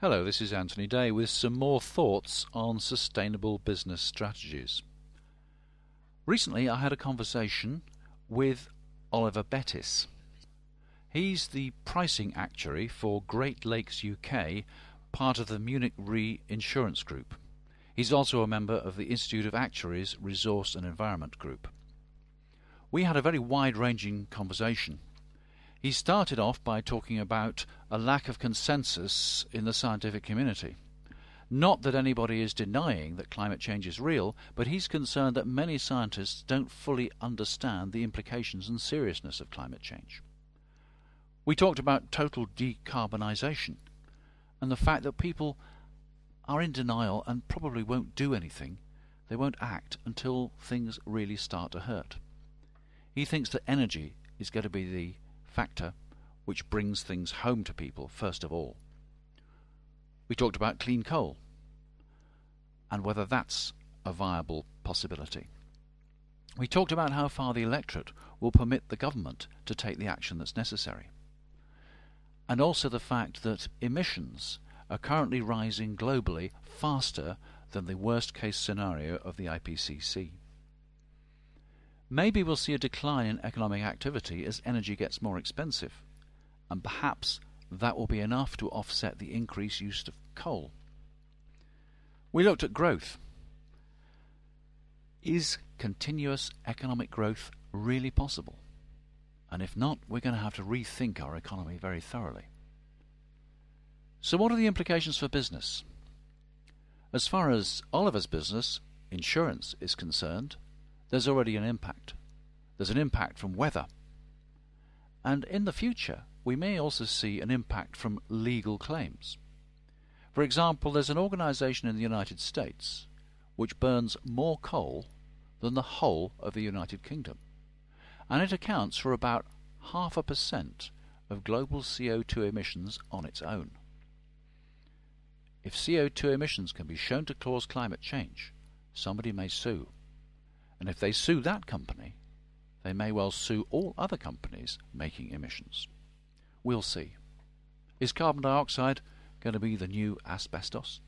Hello, this is Anthony Day with some more thoughts on sustainable business strategies. Recently, I had a conversation with Oliver Bettis. He's the pricing actuary for Great Lakes UK, part of the Munich Re Insurance Group. He's also a member of the Institute of Actuaries Resource and Environment Group. We had a very wide ranging conversation. He started off by talking about a lack of consensus in the scientific community. Not that anybody is denying that climate change is real, but he's concerned that many scientists don't fully understand the implications and seriousness of climate change. We talked about total decarbonisation and the fact that people are in denial and probably won't do anything, they won't act until things really start to hurt. He thinks that energy is going to be the factor which brings things home to people first of all. We talked about clean coal and whether that's a viable possibility. We talked about how far the electorate will permit the government to take the action that's necessary. And also the fact that emissions are currently rising globally faster than the worst case scenario of the IPCC. Maybe we'll see a decline in economic activity as energy gets more expensive, and perhaps that will be enough to offset the increased use of coal. We looked at growth. Is continuous economic growth really possible? And if not, we're going to have to rethink our economy very thoroughly. So, what are the implications for business? As far as Oliver's business, insurance, is concerned, there's already an impact. There's an impact from weather. And in the future, we may also see an impact from legal claims. For example, there's an organization in the United States which burns more coal than the whole of the United Kingdom, and it accounts for about half a percent of global CO2 emissions on its own. If CO2 emissions can be shown to cause climate change, somebody may sue. And if they sue that company, they may well sue all other companies making emissions. We'll see. Is carbon dioxide going to be the new asbestos?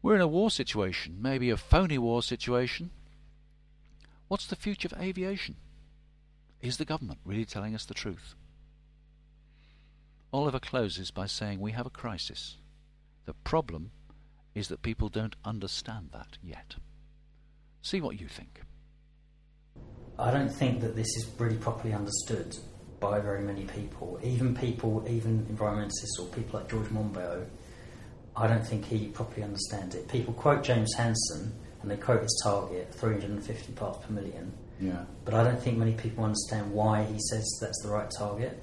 We're in a war situation, maybe a phony war situation. What's the future of aviation? Is the government really telling us the truth? Oliver closes by saying we have a crisis. The problem is that people don't understand that yet. See what you think. I don't think that this is really properly understood by very many people. Even people, even environmentalists or people like George Monbiot, I don't think he properly understands it. People quote James Hansen and they quote his target, 350 parts per million. Yeah. But I don't think many people understand why he says that's the right target.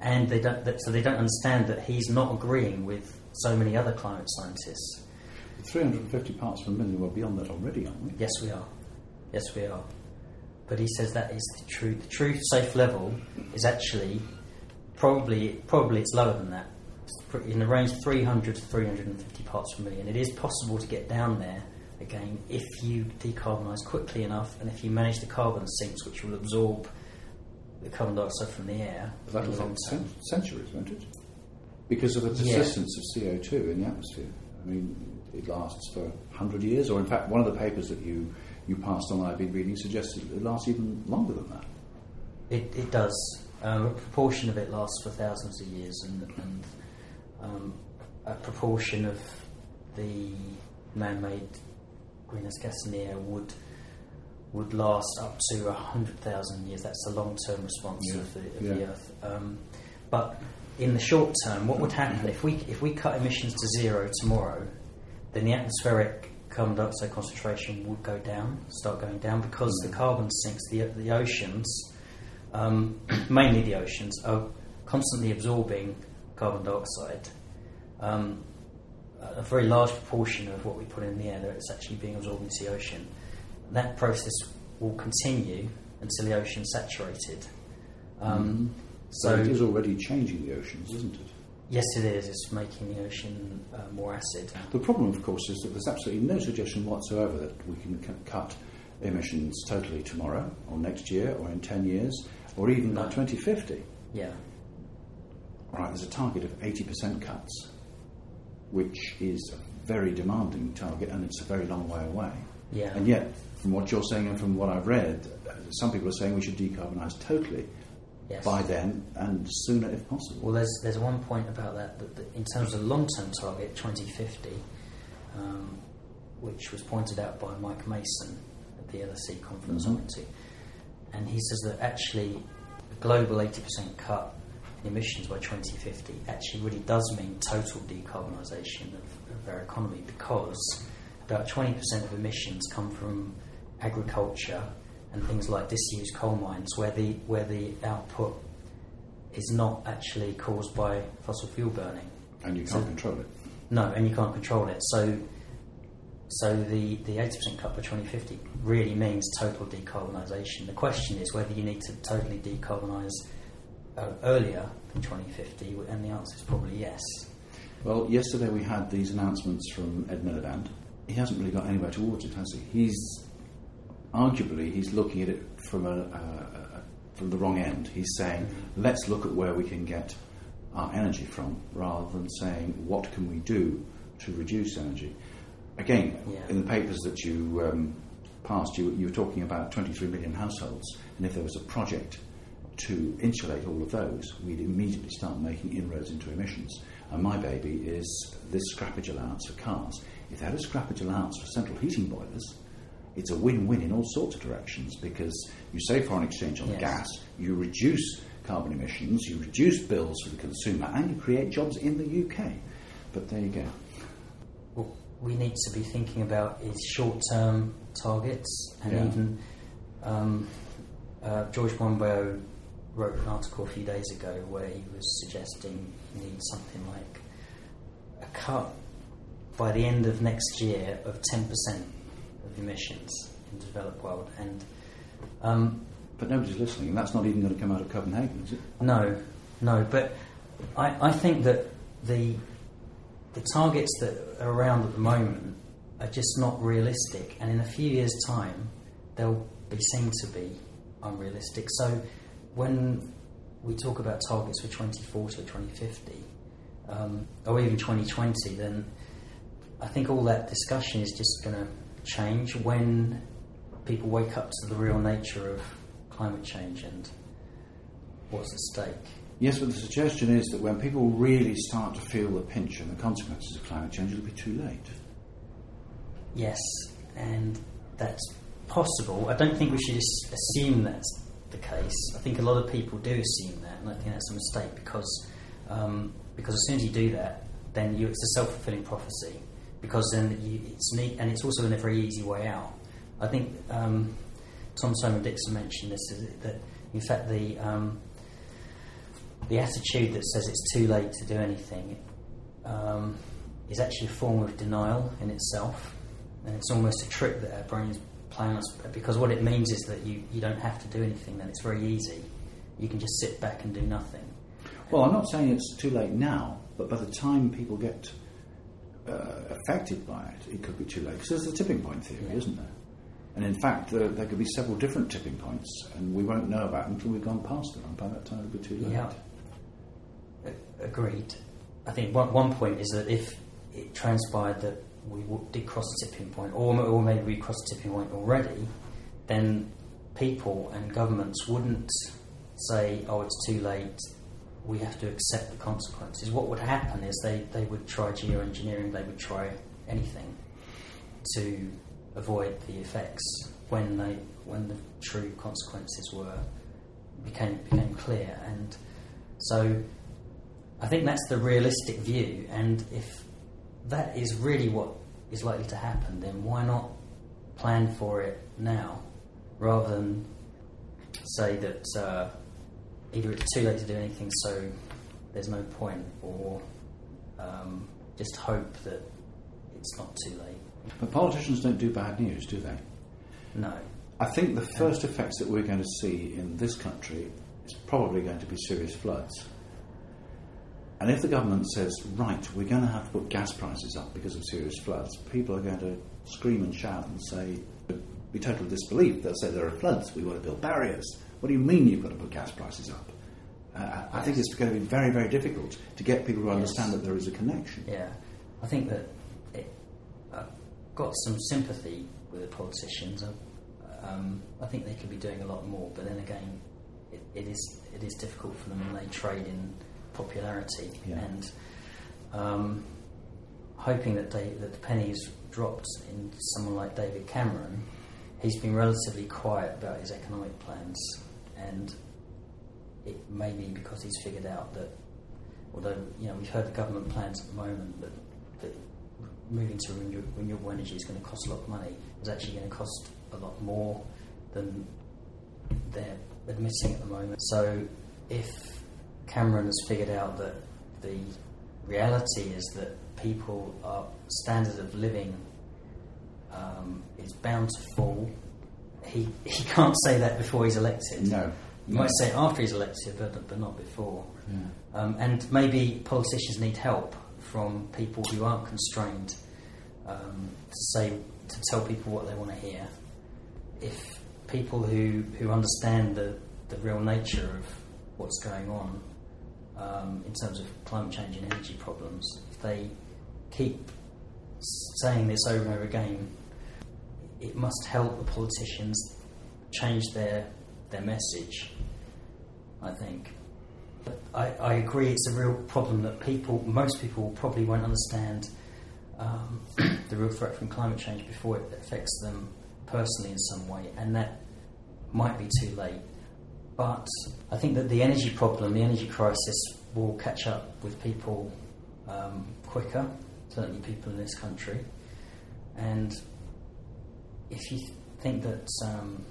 And they don't, that, so they don't understand that he's not agreeing with so many other climate scientists. 350 parts per million, we're beyond that already, aren't we? Yes, we are. Yes, we are. But he says that is the true. The true safe level is actually probably probably it's lower than that. It's in the range 300 to 350 parts per million. It is possible to get down there again if you decarbonise quickly enough and if you manage the carbon sinks, which will absorb the carbon dioxide from the air. That will take centuries, won't it? Because of the persistence yeah. of CO2 in the atmosphere. I mean, it lasts for 100 years, or in fact, one of the papers that you, you passed on I've been reading suggested it lasts even longer than that. It, it does. Um, a proportion of it lasts for thousands of years, and, and um, a proportion of the man made greenhouse gas in the air would would last up to 100,000 years. That's the long term response yeah. of, the, of yeah. the Earth. Um, but in the short term, what would happen if we if we cut emissions to zero tomorrow? Then the atmospheric carbon dioxide concentration would go down, start going down, because the carbon sinks. The the oceans, um, mainly the oceans, are constantly absorbing carbon dioxide. Um, a very large proportion of what we put in the air that's actually being absorbed into the ocean. That process will continue until the ocean is saturated. Um, mm-hmm. So it is already changing the oceans, isn't it? Yes, it is. It's making the ocean uh, more acid. The problem, of course, is that there's absolutely no suggestion whatsoever that we can c- cut emissions totally tomorrow, or next year, or in 10 years, or even no. by 2050. Yeah. right, there's a target of 80% cuts, which is a very demanding target and it's a very long way away. Yeah. And yet, from what you're saying and from what I've read, some people are saying we should decarbonise totally Yes. by then and sooner if possible. Well, there's there's one point about that, that, that in terms of the long-term target 2050, um, which was pointed out by Mike Mason at the LSE conference I Mhm. went to, and he says that actually a global 80% cut in emissions by 2050 actually really does mean total decarbonisation of, of our economy because about 20% of emissions come from agriculture and things like disused coal mines where the where the output is not actually caused by fossil fuel burning. And you can't So- control it. No, and you can't control it. So, so the the eighty percent cut by twenty fifty really means total decarbonisation. The question is whether you need to totally decarbonise uh, earlier than twenty fifty, and the answer is probably yes. Well, yesterday we had these announcements from Ed Miliband. He hasn't really got anywhere towards it, has he? He's arguably he's looking at it from a, from the wrong end. He's saying, let's look at where we can get our energy from, rather than saying what can we do to reduce energy. Again, Yeah. in the papers that you um, passed, you, you were talking about 23 million households, and if there was a project to insulate all of those, we'd immediately start making inroads into emissions. And my baby is this scrappage allowance for cars. If they had a scrappage allowance for central heating boilers, it's a win-win in all sorts of directions because you save foreign exchange on Yes. gas, you reduce carbon emissions, you reduce bills for the consumer, and you create jobs in the UK. But there you go. What we need to be thinking about is short-term targets, and Yeah. even um, uh, George Monbiot wrote an article a few days ago where he was suggesting we need something like a cut by the end of next year of 10% of emissions in the developed world. And um, But nobody's listening, and that's not even going to come out of Copenhagen, is it? no, no, but I, I think that the the targets that are around at the moment are just not realistic, and in a few years' time, they'll be seen to be unrealistic. So, when we talk about targets for 2040 or 2050, um, or even 2020, then I think all that discussion is just going to change when people wake up to the real nature of climate change and what's at stake. Yes, but the suggestion is that when people really start to feel the pinch and the consequences of climate change, it'll be too late. Yes, and that's possible. I don't think we should assume that's the case. I think a lot of people do assume that, and I think that's a mistake because um, because as soon as you do that, then you, it's a self fulfilling prophecy. Because then you, it's neat, and it's also in a very easy way out. I think um, Thomas Homer Dixon mentioned this is that in fact the um, the attitude that says it's too late to do anything um, is actually a form of denial in itself, and it's almost a trick that our brains play on us because what it means is that you, you don't have to do anything. Then it's very easy. You can just sit back and do nothing. Well, I'm not saying it's too late now, but by the time people get uh, affected by it, it could be too late. Because there's the tipping point theory, Yeah. isn't there? And in fact, there, there could be several different tipping points, and we won't know about them until we've gone past them, and by that time it'll be too late. Yeah. A- Agreed. I think one, one point is that if it transpired that we did cross the tipping point, or, or maybe we crossed the tipping point already, then people and governments wouldn't say, oh, it's too late, we have to accept the consequences. What would happen is they, they would try geoengineering, they would try anything to avoid the effects. When they when the true consequences were became became clear. And so I think that's the realistic view. And if that is really what is likely to happen then why not plan for it now rather than say that uh, either it's too late to do anything so there's no point or um, just hope that it's not too late But politicians don't do bad news, do they? no I think the first effects that we're going to see in this country is probably going to be serious floods. And if the government says, right, we're going to have to put gas prices up because of serious floods, people are going to scream and shout and say, be total disbelief. They'll say there are floods, we want to build barriers. What do you mean you've got to put gas prices up? Uh, I think it's going to be very, very difficult to get people to understand Yes. that there is a connection. Yeah, I think that it, I've got some sympathy with the politicians. I- Um, I think they could be doing a lot more, but then again, it, it is it is difficult for them, and they trade in popularity. Yeah. And um, hoping that they, that the pennies dropped in someone like David Cameron, he's been relatively quiet about his economic plans, and it may be because he's figured out that although you know we've heard the government plans at the moment that, that moving to renew- renewable energy is going to cost a lot of money, is actually going to cost a lot more than they're admitting at the moment. So if Cameron has figured out that the reality is that people are standard of living um, is bound to fall, he he can't say that before he's elected. No. You might say it after he's elected, but, but not before. Yeah. Um, and maybe politicians need help from people who aren't constrained um, to say to tell people what they want to hear. If people who, who understand the, the real nature of what's going on um, in terms of climate change and energy problems, if they keep saying this over and over again, it must help the politicians change their their message. I think. But I, I agree it's a real problem that people, most people probably won't understand um, the real threat from climate change before it affects them personally in some way, and that might be too late. But I think that the energy problem, the energy crisis, will catch up with people um, quicker, certainly people in this country. And if you think that um,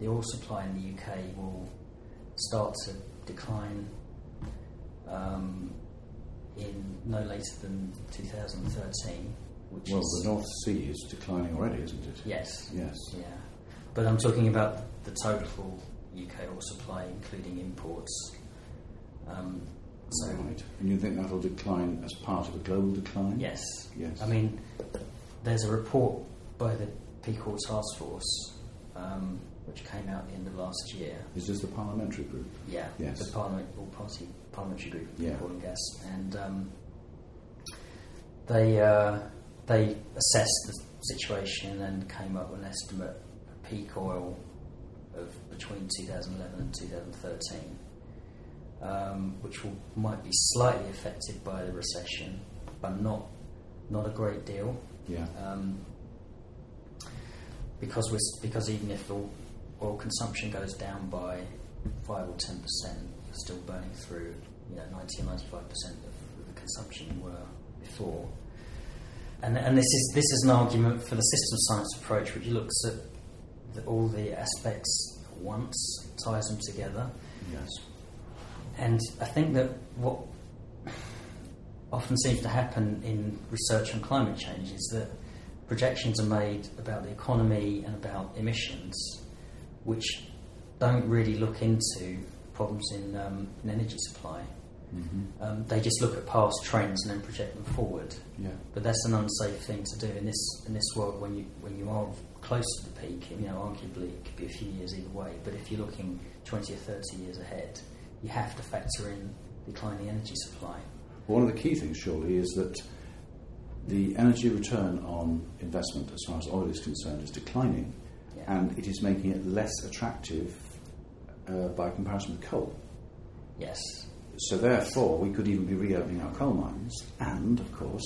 the oil supply in the UK will start to decline um, in no later than 2013, which Well, the North Sea is declining already, isn't it? yes, Yes. yeah. But I'm talking about the total UK oil supply, including imports. Um, so right. And you think that'll decline as part of a global decline? yes, Yes. I mean, there's a report by the Oil Task Force um, which came out at the end of last year. Is this the parliamentary group? Yeah, Yes. the Parliament All Party Parliamentary Group, Yeah. Oil and Gas, and um, they uh, they assessed the situation and came up with an estimate of peak oil of between 2011 and 2013, um, which will, might be slightly affected by the recession, but not not a great deal. Yeah. Um, because we're, because even if oil, oil consumption goes down by five or ten percent, you're still burning through you know ninety ninety five percent of the consumption you were before. And, and this is this is an argument for the system science approach, which looks at the, all the aspects at once, ties them together. Yes. And I think that what often seems to happen in research on climate change is that projections are made about the economy and about emissions, which don't really look into problems in, um, in energy supply. Mm-hmm. Um, they just look at past trends and then project them forward. Yeah. But that's an unsafe thing to do in this in this world when you when you are close to the peak. You know, arguably it could be a few years either way. But if you're looking 20 or 30 years ahead, you have to factor in declining energy supply. One of the key things, surely, is that the energy return on investment, as far as oil is concerned, is declining, Yeah. and it is making it less attractive uh, by comparison with coal. Yes. So, therefore, we could even be reopening our coal mines, and of course,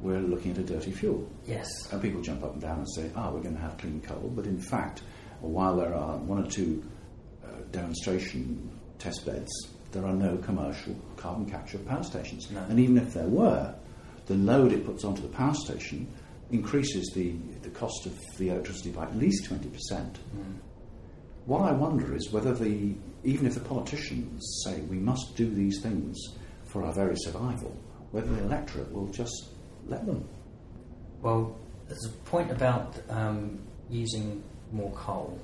we're looking at a dirty fuel. Yes. And people jump up and down and say, ah, we're going to have clean coal. But in fact, while there are one or two uh, demonstration test beds, there are no commercial carbon capture power stations. No. And even if there were, the load it puts onto the power station increases the, the cost of the electricity by at least 20%. Mm. What I wonder is whether the, even if the politicians say we must do these things for our very survival, whether the electorate will just let them. Well, there's a point about um, using more coal,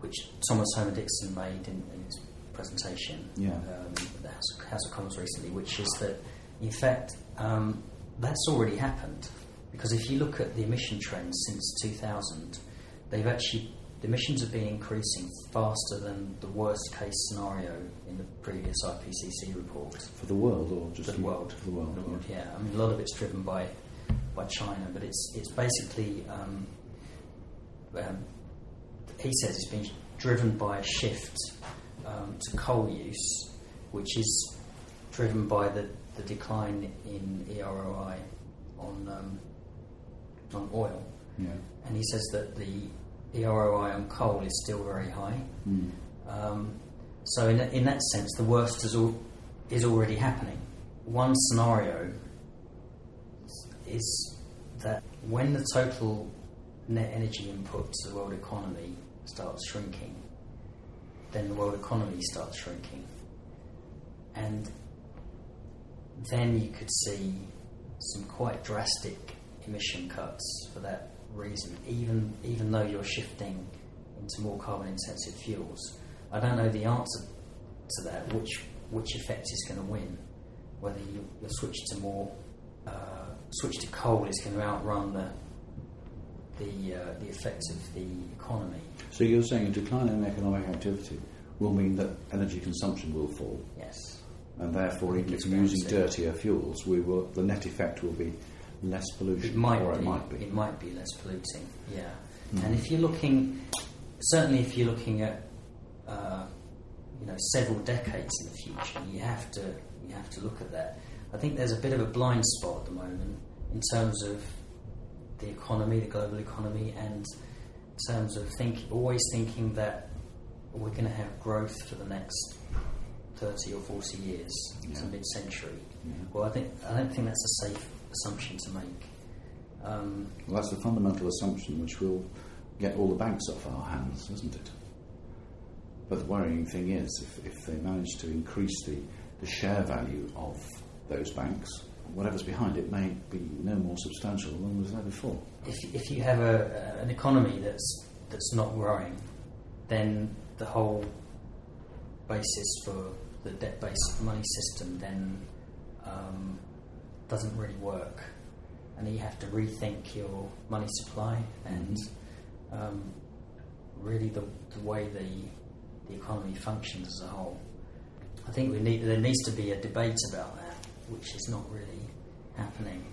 which Thomas Homer Dixon made in, in his presentation Yeah. um, at the House of, House of Commons recently, which is that, in fact, um, that's already happened. Because if you look at the emission trends since 2000, they've actually the emissions have been increasing faster than the worst case scenario in the previous IPCC report. For the world or just For the world. For the world. The world, yeah. I mean, a lot of it's driven by by China, but it's it's basically um, um, he says it's been driven by a shift um, to coal use, which is driven by the, the decline in EROI on um, on oil. Yeah. And he says that the EROI on coal is still very high. Mm. Um, so in, in that sense, the worst is, al- is already happening. One scenario is that when the total net energy input to the world economy starts shrinking, then the world economy starts shrinking. And then you could see some quite drastic emission cuts for that reason, even even though you're shifting into more carbon intensive fuels. I don't know the answer to that, which which effect is going to win. Whether you, you switch to more uh, switch to coal is going to outrun the the uh, the effects of the economy. So you're saying a decline in economic activity will mean that energy consumption will fall, Yes. And therefore, even if using dirtier fuels, we will, the net effect will be less pollution, It might or be. it might be. It might be less polluting. Yeah. Mhm. And if you're looking, certainly if you're looking at, uh, you know, several decades in the future, you have to you have to look at that. I think there's a bit of a blind spot at the moment in terms of the economy, the global economy, and in terms of think, always thinking that we're going to have growth for the next 30 or 40 years Yeah. to mid-century. Yeah. Well, I think I don't think that's a safe assumption to make. Um, Well, that's the fundamental assumption which will get all the banks off our hands, isn't it? But the worrying thing is, if, if they manage to increase the, the share value of those banks, whatever's behind it may be no more substantial than was there before. if, if you have a, an economy that's that's not growing, then the whole basis for the debt-based money system then um, doesn't really work, and you have to rethink your money supply and um, really the, the way the the economy functions as a whole. I think we need there needs to be a debate about that, which is not really happening.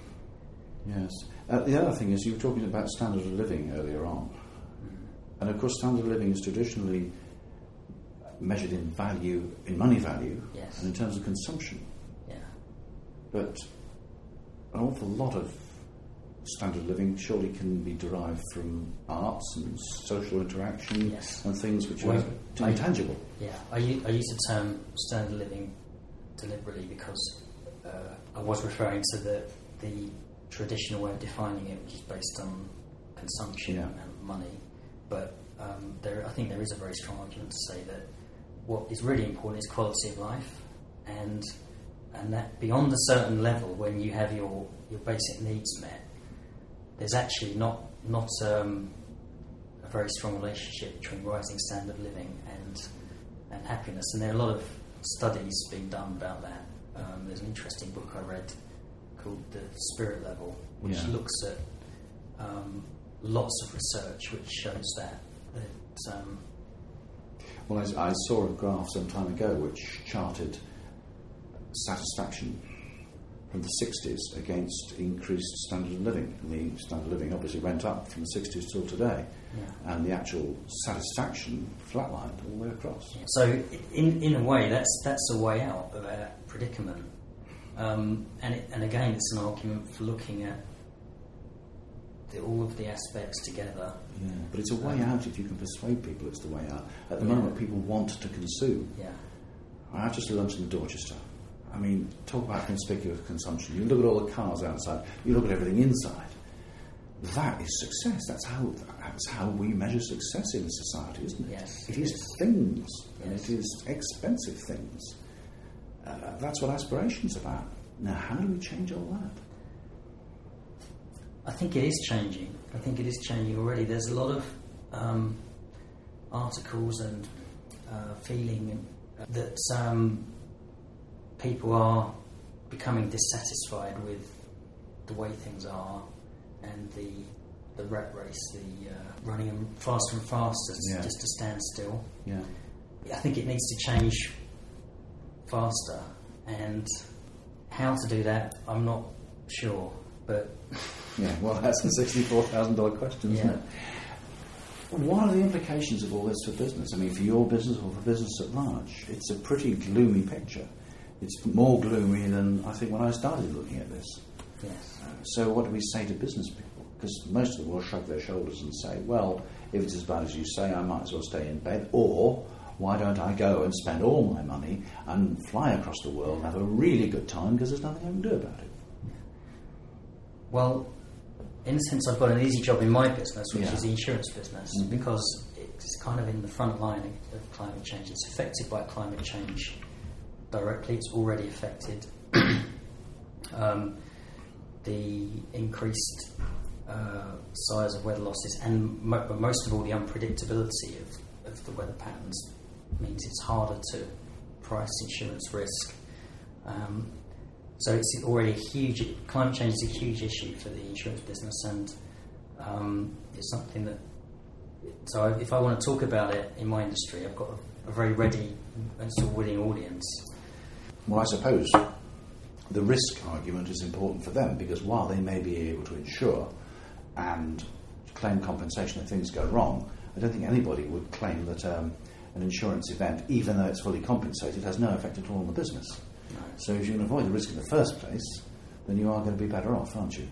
Yes. Uh, the other thing is, you were talking about standard of living earlier on. And of course, standard of living is traditionally measured in value, in money value, Yes. and in terms of consumption. Yeah. But an awful lot of standard living surely can be derived from arts and social interaction Yes. and things which Well, are I- intangible. Yeah, I, u- I use the term standard living deliberately because uh, I was referring to the, the traditional way of defining it, which is based on consumption Yeah. and money. But um, there, I think there is a very strong argument to say that what is really important is quality of life, and and that beyond a certain level, when you have your, your basic needs met, there's actually not not um, a very strong relationship between rising standard of living and and happiness. And there are a lot of studies being done about that. Um, there's an interesting book I read called The Spirit Level, which Yeah. looks at um, lots of research which shows that that um, Well, I, I saw a graph some time ago which charted satisfaction from the 60s against increased standard of living. And the standard of living obviously went up from the 60s till today, yeah. and the actual satisfaction flatlined all the way across. So, in, in a way, that's, that's a way out of our predicament. Um, and, it, and again, it's an argument for looking at the, all of the aspects together. Yeah, but it's a way out if you can persuade people it's the way out. At the Yeah. moment, people want to consume. Yeah, I just had lunch in Dorchester. I mean, talk about conspicuous consumption. You look at all the cars outside, you look at everything inside. That is success. That's how, that's how we measure success in society, isn't it? Yes, It it is is. things, and Yes. it is expensive things. Uh, that's what aspiration's about. Now, how do we change all that? I think it is changing. I think it is changing already. There's a lot of um, articles and uh, feeling that um, people are becoming dissatisfied with the way things are and the the rat race, the uh, running them faster and faster Yeah. just to stand still. Yeah. I think it needs to change faster, and how to do that, I'm not sure. But Yeah, well, that's a $64,000 question, isn't Yeah. it? What are the implications of all this for business? I mean, for your business or for business at large? It's a pretty gloomy picture. It's more gloomy than I think when I started looking at this. yes, uh, So, what do we say to business people? Because most of them will shrug their shoulders and say, well, if it's as bad as you say, I might as well stay in bed, or why don't I go and spend all my money and fly across the world and have a really good time because there's nothing I can do about it? Well, in a sense, I've got an easy job in my business, which Yeah. is the insurance business, Mhm. because it's kind of in the front line of, of climate change. It's affected by climate change directly. It's already affected. um, the increased uh, size of weather losses and mo- but most of all the unpredictability of, of the weather patterns means it's harder to price insurance risk. Um, so it's already a huge climate change is a huge issue for the insurance business, and um, it's something that. So if I want to talk about it in my industry, I've got a, a very ready and sort of willing audience. Well, I suppose the risk argument is important for them because while they may be able to insure and claim compensation if things go wrong, I don't think anybody would claim that um, an insurance event, even though it's fully compensated, has no effect at all on the business. So if you can avoid the risk in the first place, then you are going to be better off, aren't you?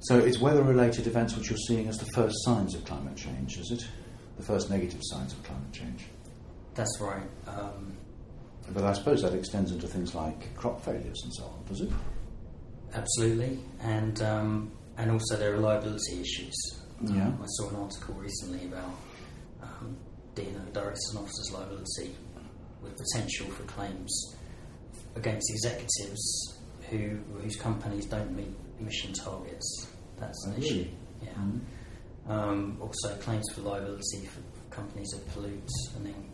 So it's weather-related events which you're seeing as the first signs of climate change, is it? The first negative signs of climate change. That's right. Um, But I suppose that extends into things like crop failures and so on, does it? Absolutely, and um, and also there are liability issues. Yeah. Um, I saw an article recently about um, D&O directors and officers liability with potential for claims against executives who whose companies don't meet emission targets. That's an issue. Yeah. Mhm. Um, also, claims for liability for companies that pollute and then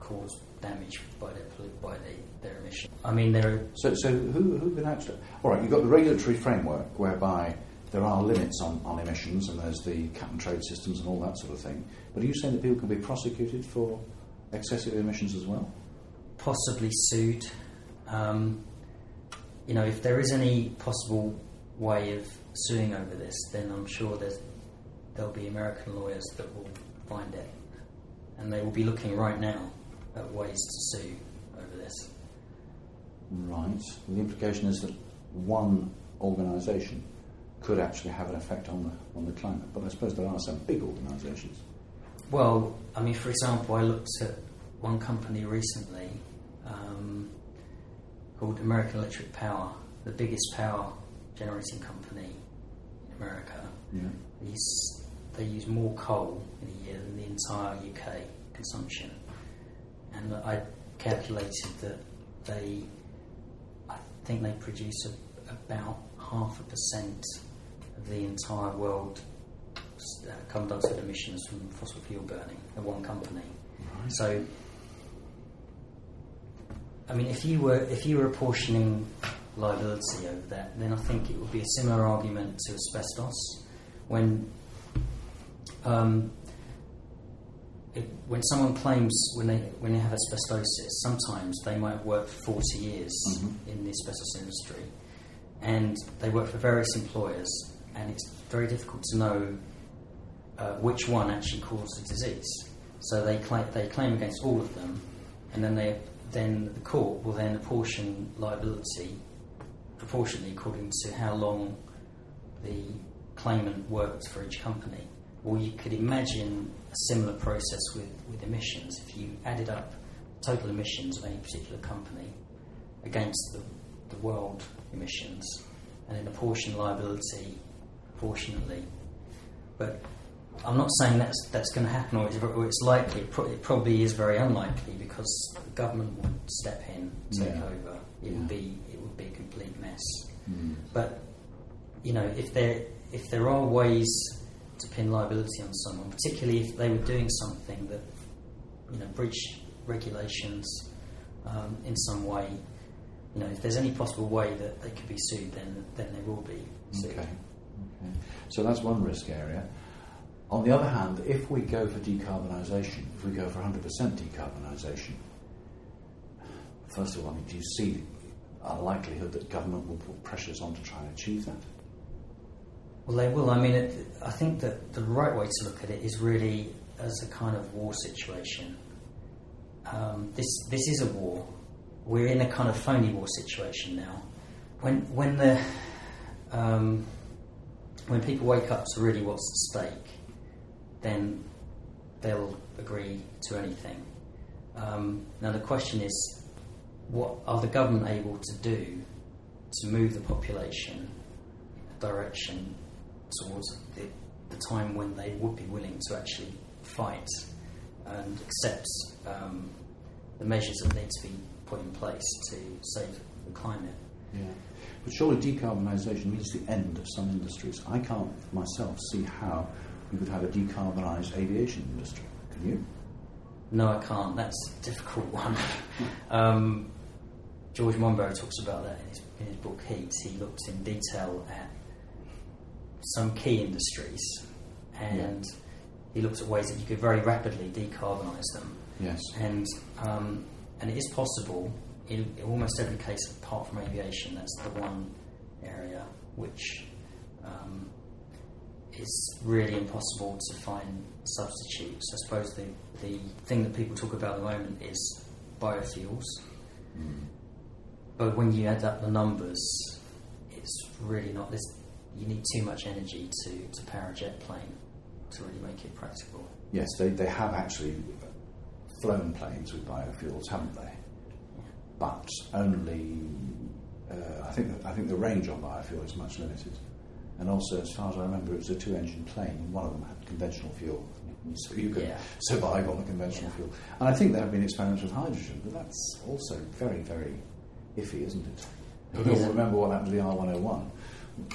cause damage by their by the, their emission. I mean, there are So, so who, who can actually? All right, you've got the regulatory framework whereby there are limits on, on emissions, and there's the cap and trade systems and all that sort of thing. But are you saying that people can be prosecuted for excessive emissions as well? possibly sued. Um, you know, if there is any possible way of suing over this, then I'm sure there's, there'll be American lawyers that will find it, and they will be looking right now at ways to sue over this. Right. The implication is that one organisation could actually have an effect on the on the climate. But I suppose there are some big organisations. Well, I mean, for example, I looked at one company recently called American Electric Power, the biggest power generating company in America. Yeah. These, they use more coal in a year than the entire UK consumption. And I calculated that they, I think they produce a, about half a percent of the entire world uh, carbon dioxide emissions from fossil fuel burning at one company. So, I mean, if you were if you were apportioning liability over that, then I think it would be a similar argument to asbestos. When um, it, when someone claims when they when they have asbestosis, sometimes they might work for forty years Mhm. in the asbestos industry, and they work for various employers, and it's very difficult to know uh, which one actually caused the disease. So they claim, they claim against all of them, and then they then the court will then apportion liability proportionally according to how long the claimant worked for each company. Or you could imagine a similar process with, with emissions. If you added up total emissions of any particular company against the, the world emissions and then apportion liability proportionately. But I'm not saying that's that's going to happen or it's, or it's likely. It, pro- it probably is very unlikely because the government would step in, take Yeah. over. It Yeah. would be it would be a complete mess. Mm. But you know, if there if there are ways to pin liability on someone, particularly if they were doing something that you know breached regulations um, in some way, you know, if there's any possible way that they could be sued, then then they will be sued. Okay. okay. So that's one risk area. On the other hand, if we go for decarbonisation, if we go for 100% decarbonisation, first of all, I mean, do you see a likelihood that government will put pressures on to try and achieve that? Well, they will. I mean, it, I think that the right way to look at it is really as a kind of war situation. Um, this this is a war. We're in a kind of phony war situation now. When when the um, when people wake up to really what's at stake, then they'll agree to anything. Um, now the question is, what are the government able to do to move the population direction towards the, the time when they would be willing to actually fight and accept um, the measures that need to be put in place to save the climate. Yeah. But surely decarbonisation means the end of some industries. I can't myself see how we could have a decarbonised aviation industry. Can you? No, I can't. That's a difficult one. um, George Monbiot talks about that in his, in his book Heat. He looked in detail at some key industries and yeah. he looked at ways that you could very rapidly decarbonise them. Yes. And, um, and it is possible in, in, almost every case apart from aviation, that's the one area which um, is really impossible to find substitutes. I suppose the, the thing that people talk about at the moment is biofuels. Mm. But when you add up the numbers, it's really not this. You need too much energy to, to power a jet plane to really make it practical. Yes, they, they have actually flown planes with biofuels, haven't they? Yeah. But only, uh, I think I think the range on biofuel is much limited. And also, as far as I remember, it was a two-engine plane. And one of them had conventional fuel, so you could yeah. survive on the conventional yeah. fuel. And I think there have been experiments with hydrogen, but that's also very, very iffy, isn't it? We all remember what happened to the R101.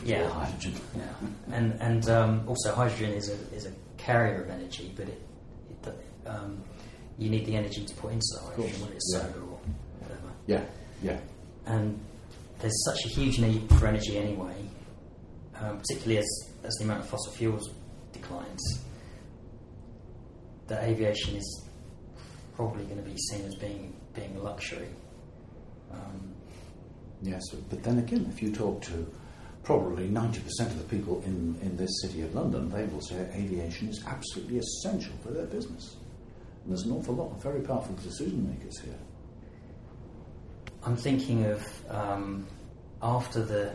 Yeah, hydrogen. Yeah, and and um, also hydrogen is a is a carrier of energy, but it, it um, you need the energy to put into the hydrogen, whether it's yeah. solar or whatever. Yeah, yeah. And there's such a huge need for energy anyway, um, particularly as as the amount of fossil fuels declines. That aviation is probably going to be seen as being being a luxury. Um, yes, but then again, if you talk to probably 90% of the people in, in this city of London, they will say aviation is absolutely essential for their business. And there's an awful lot of very powerful decision makers here. I'm thinking of um, after the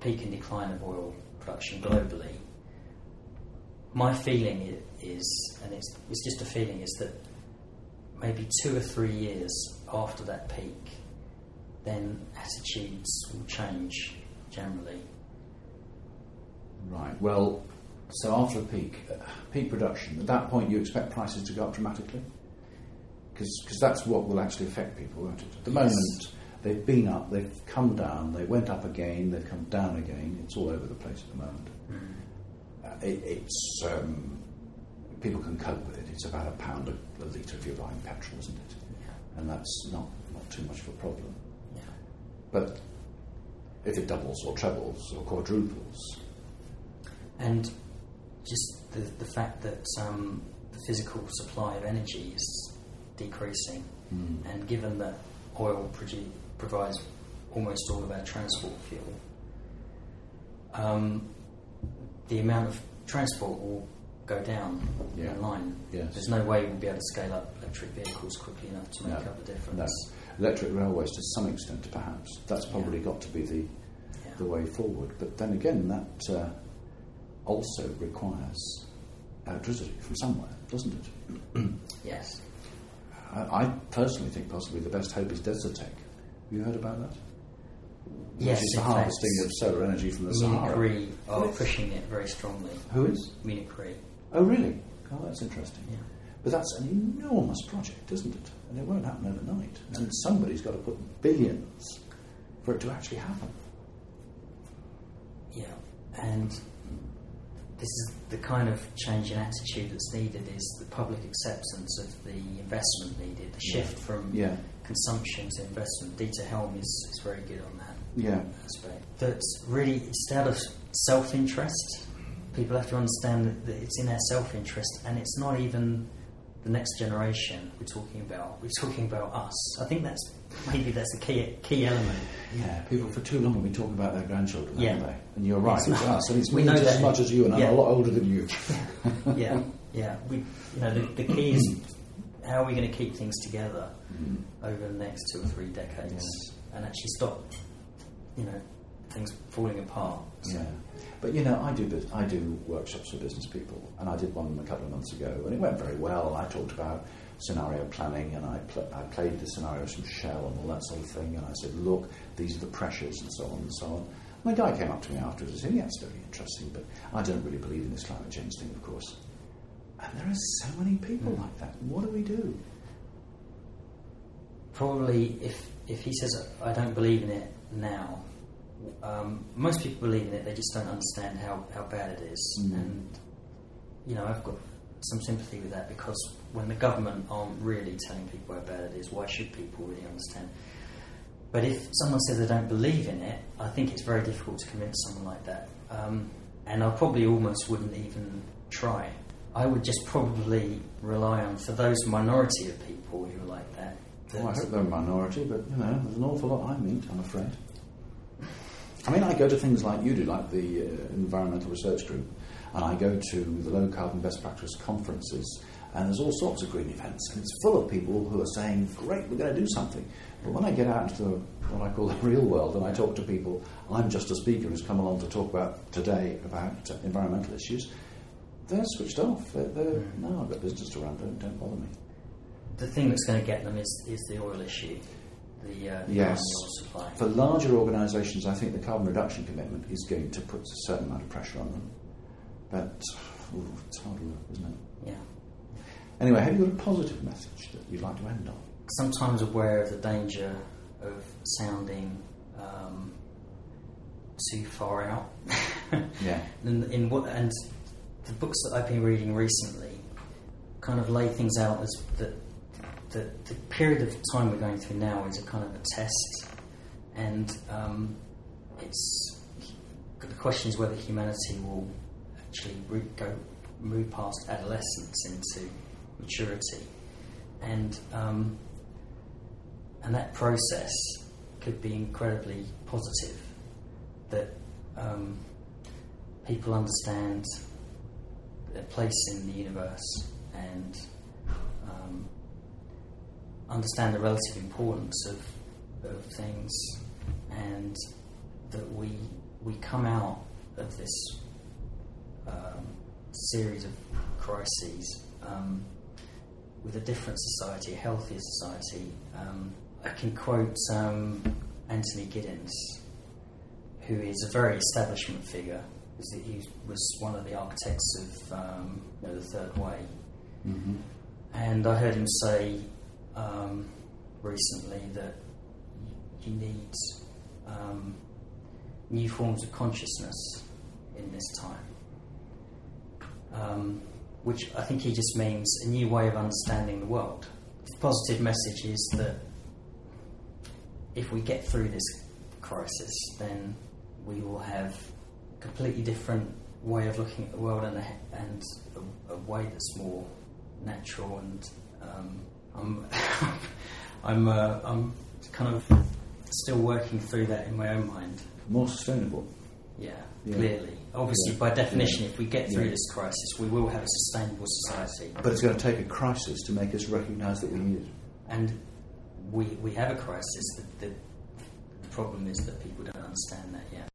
peak and decline of oil production globally, my feeling is, and it's, it's just a feeling, is that maybe two or three years after that peak, then attitudes will change generally. Right. Well, so after a peak, uh, peak production, at that point you expect prices to go up dramatically? Because that's what will actually affect people, won't it? At the yes. moment, they've been up, they've come down, they went up again, they've come down again. It's all over the place at the moment. Mm. Uh, it, it's um, people can cope with it. It's about a pound a, a litre if you're buying petrol, isn't it? Yeah. And that's not, not too much of a problem. Yeah. But if it doubles or trebles or quadruples. And just the, the fact that um, the physical supply of energy is decreasing, mm. and given that oil produ- provides almost all of our transport fuel, um, the amount of transport will go down yeah. in line. Yes. There's no way we'll be able to scale up electric vehicles quickly enough to make no. up the difference. No. Electric railways, to some extent, perhaps. That's probably yeah. got to be the yeah. the way forward. But then again, that uh, also requires electricity from somewhere, doesn't it? yes. I, I, personally think possibly the best hope is Desertec. Have you heard about that? Yes, Which is the harvesting of solar energy from the Sahara. Munich Re oh, are pushing it very strongly. Who is? Munich Re. Oh, really? Oh, that's interesting. Yeah. But that's an enormous project, isn't it? And it won't happen overnight. And somebody's got to put billions for it to actually happen. Yeah, and this is the kind of change in attitude that's needed is the public acceptance of the investment needed, the shift from yeah. Consumption to investment. Dieter Helm is, is very good on that yeah. aspect. That really, it's out of self interest people have to understand that, it's in their self-interest, and it's not even the next generation we're talking about. We're talking about us. I think that's maybe that's a key key element. Yeah, people for too long have been talking about their grandchildren, Yeah. they? And you're right, It's it's, us. And it's we me know just as much as you, and Yeah. I'm a lot older than you. yeah, yeah. We, you know, the, the key is how are we going to keep things together over the next two or three decades, and actually stop, you know, things falling apart. Yeah, but you know, I do I do workshops for business people, and I did one a couple of months ago, and it went very well. I talked about scenario planning, and I pl- I played the scenarios from Shell and all that sort of thing, and I said, look, these are the pressures, and so on and so on. My guy came up to me afterwards and said, yeah, it's very interesting, but I don't really believe in this climate change thing, of course. And there are so many people hmm. like that. What do we do? Probably, if if he says I don't believe in it now, um, most people believe in it. They just don't understand how, how bad it is, Mm. and you know I've got some sympathy with that because when the government aren't really telling people how bad it is, why should people really understand? But if someone says they don't believe in it, I think it's very difficult to convince someone like that. Um, and I probably almost wouldn't even try. I would just probably rely on, for those minority of people who are like that. Well, I hope they're a minority, but you know, there's an awful lot I meet, I'm afraid. I mean, I go to things like you do, like the uh, Environmental Research Group, and I go to the Low Carbon Best Practice conferences, and there's all sorts of green events, and it's full of people who are saying, Great, we're going to do something. But when I get out into the, what I call the real world and I talk to people, I'm just a speaker who's come along to talk about today about uh, environmental issues, they're switched off. They're, they're no, I've got business to run, don't, don't bother me. The thing that's going to get them is, is the oil issue, the, uh, Yes. oil supply. For larger organisations, I think the carbon reduction commitment is going to put a certain amount of pressure on them. But ooh, it's hard work, isn't it? yeah. Anyway, have you got a positive message that you'd like to end on? Sometimes aware of the danger of sounding um, too far out. Yeah. and, in what, and the books that I've been reading recently kind of lay things out as that the, the period of time we're going through now is a kind of a test, and um, it's the question is whether humanity will actually go move past adolescence into maturity, and um, and that process could be incredibly positive. That um, people understand their place in the universe and understand the relative importance of, of things, and that we we come out of this um, series of crises um, with a different society, a healthier society. Um, I can quote um, Anthony Giddens, who is a very establishment figure. He was one of the architects of um, you know, the Third Way. Mm-hmm. And I heard him say um, recently that you need um, new forms of consciousness in this time. Um, which I think he just means a new way of understanding the world. The positive message is that if we get through this crisis, then we will have a completely different way of looking at the world and a, and a, a way that's more natural and um, I'm I'm uh, I'm kind of still working through that in my own mind. More sustainable. Yeah, Yeah. clearly. Obviously, Yeah. by definition, Yeah. if we get through this crisis, we will have a sustainable society. But it's going to take a crisis to make us recognise that we need it. And we, we have a crisis. The, the, the problem is that people don't understand that yet.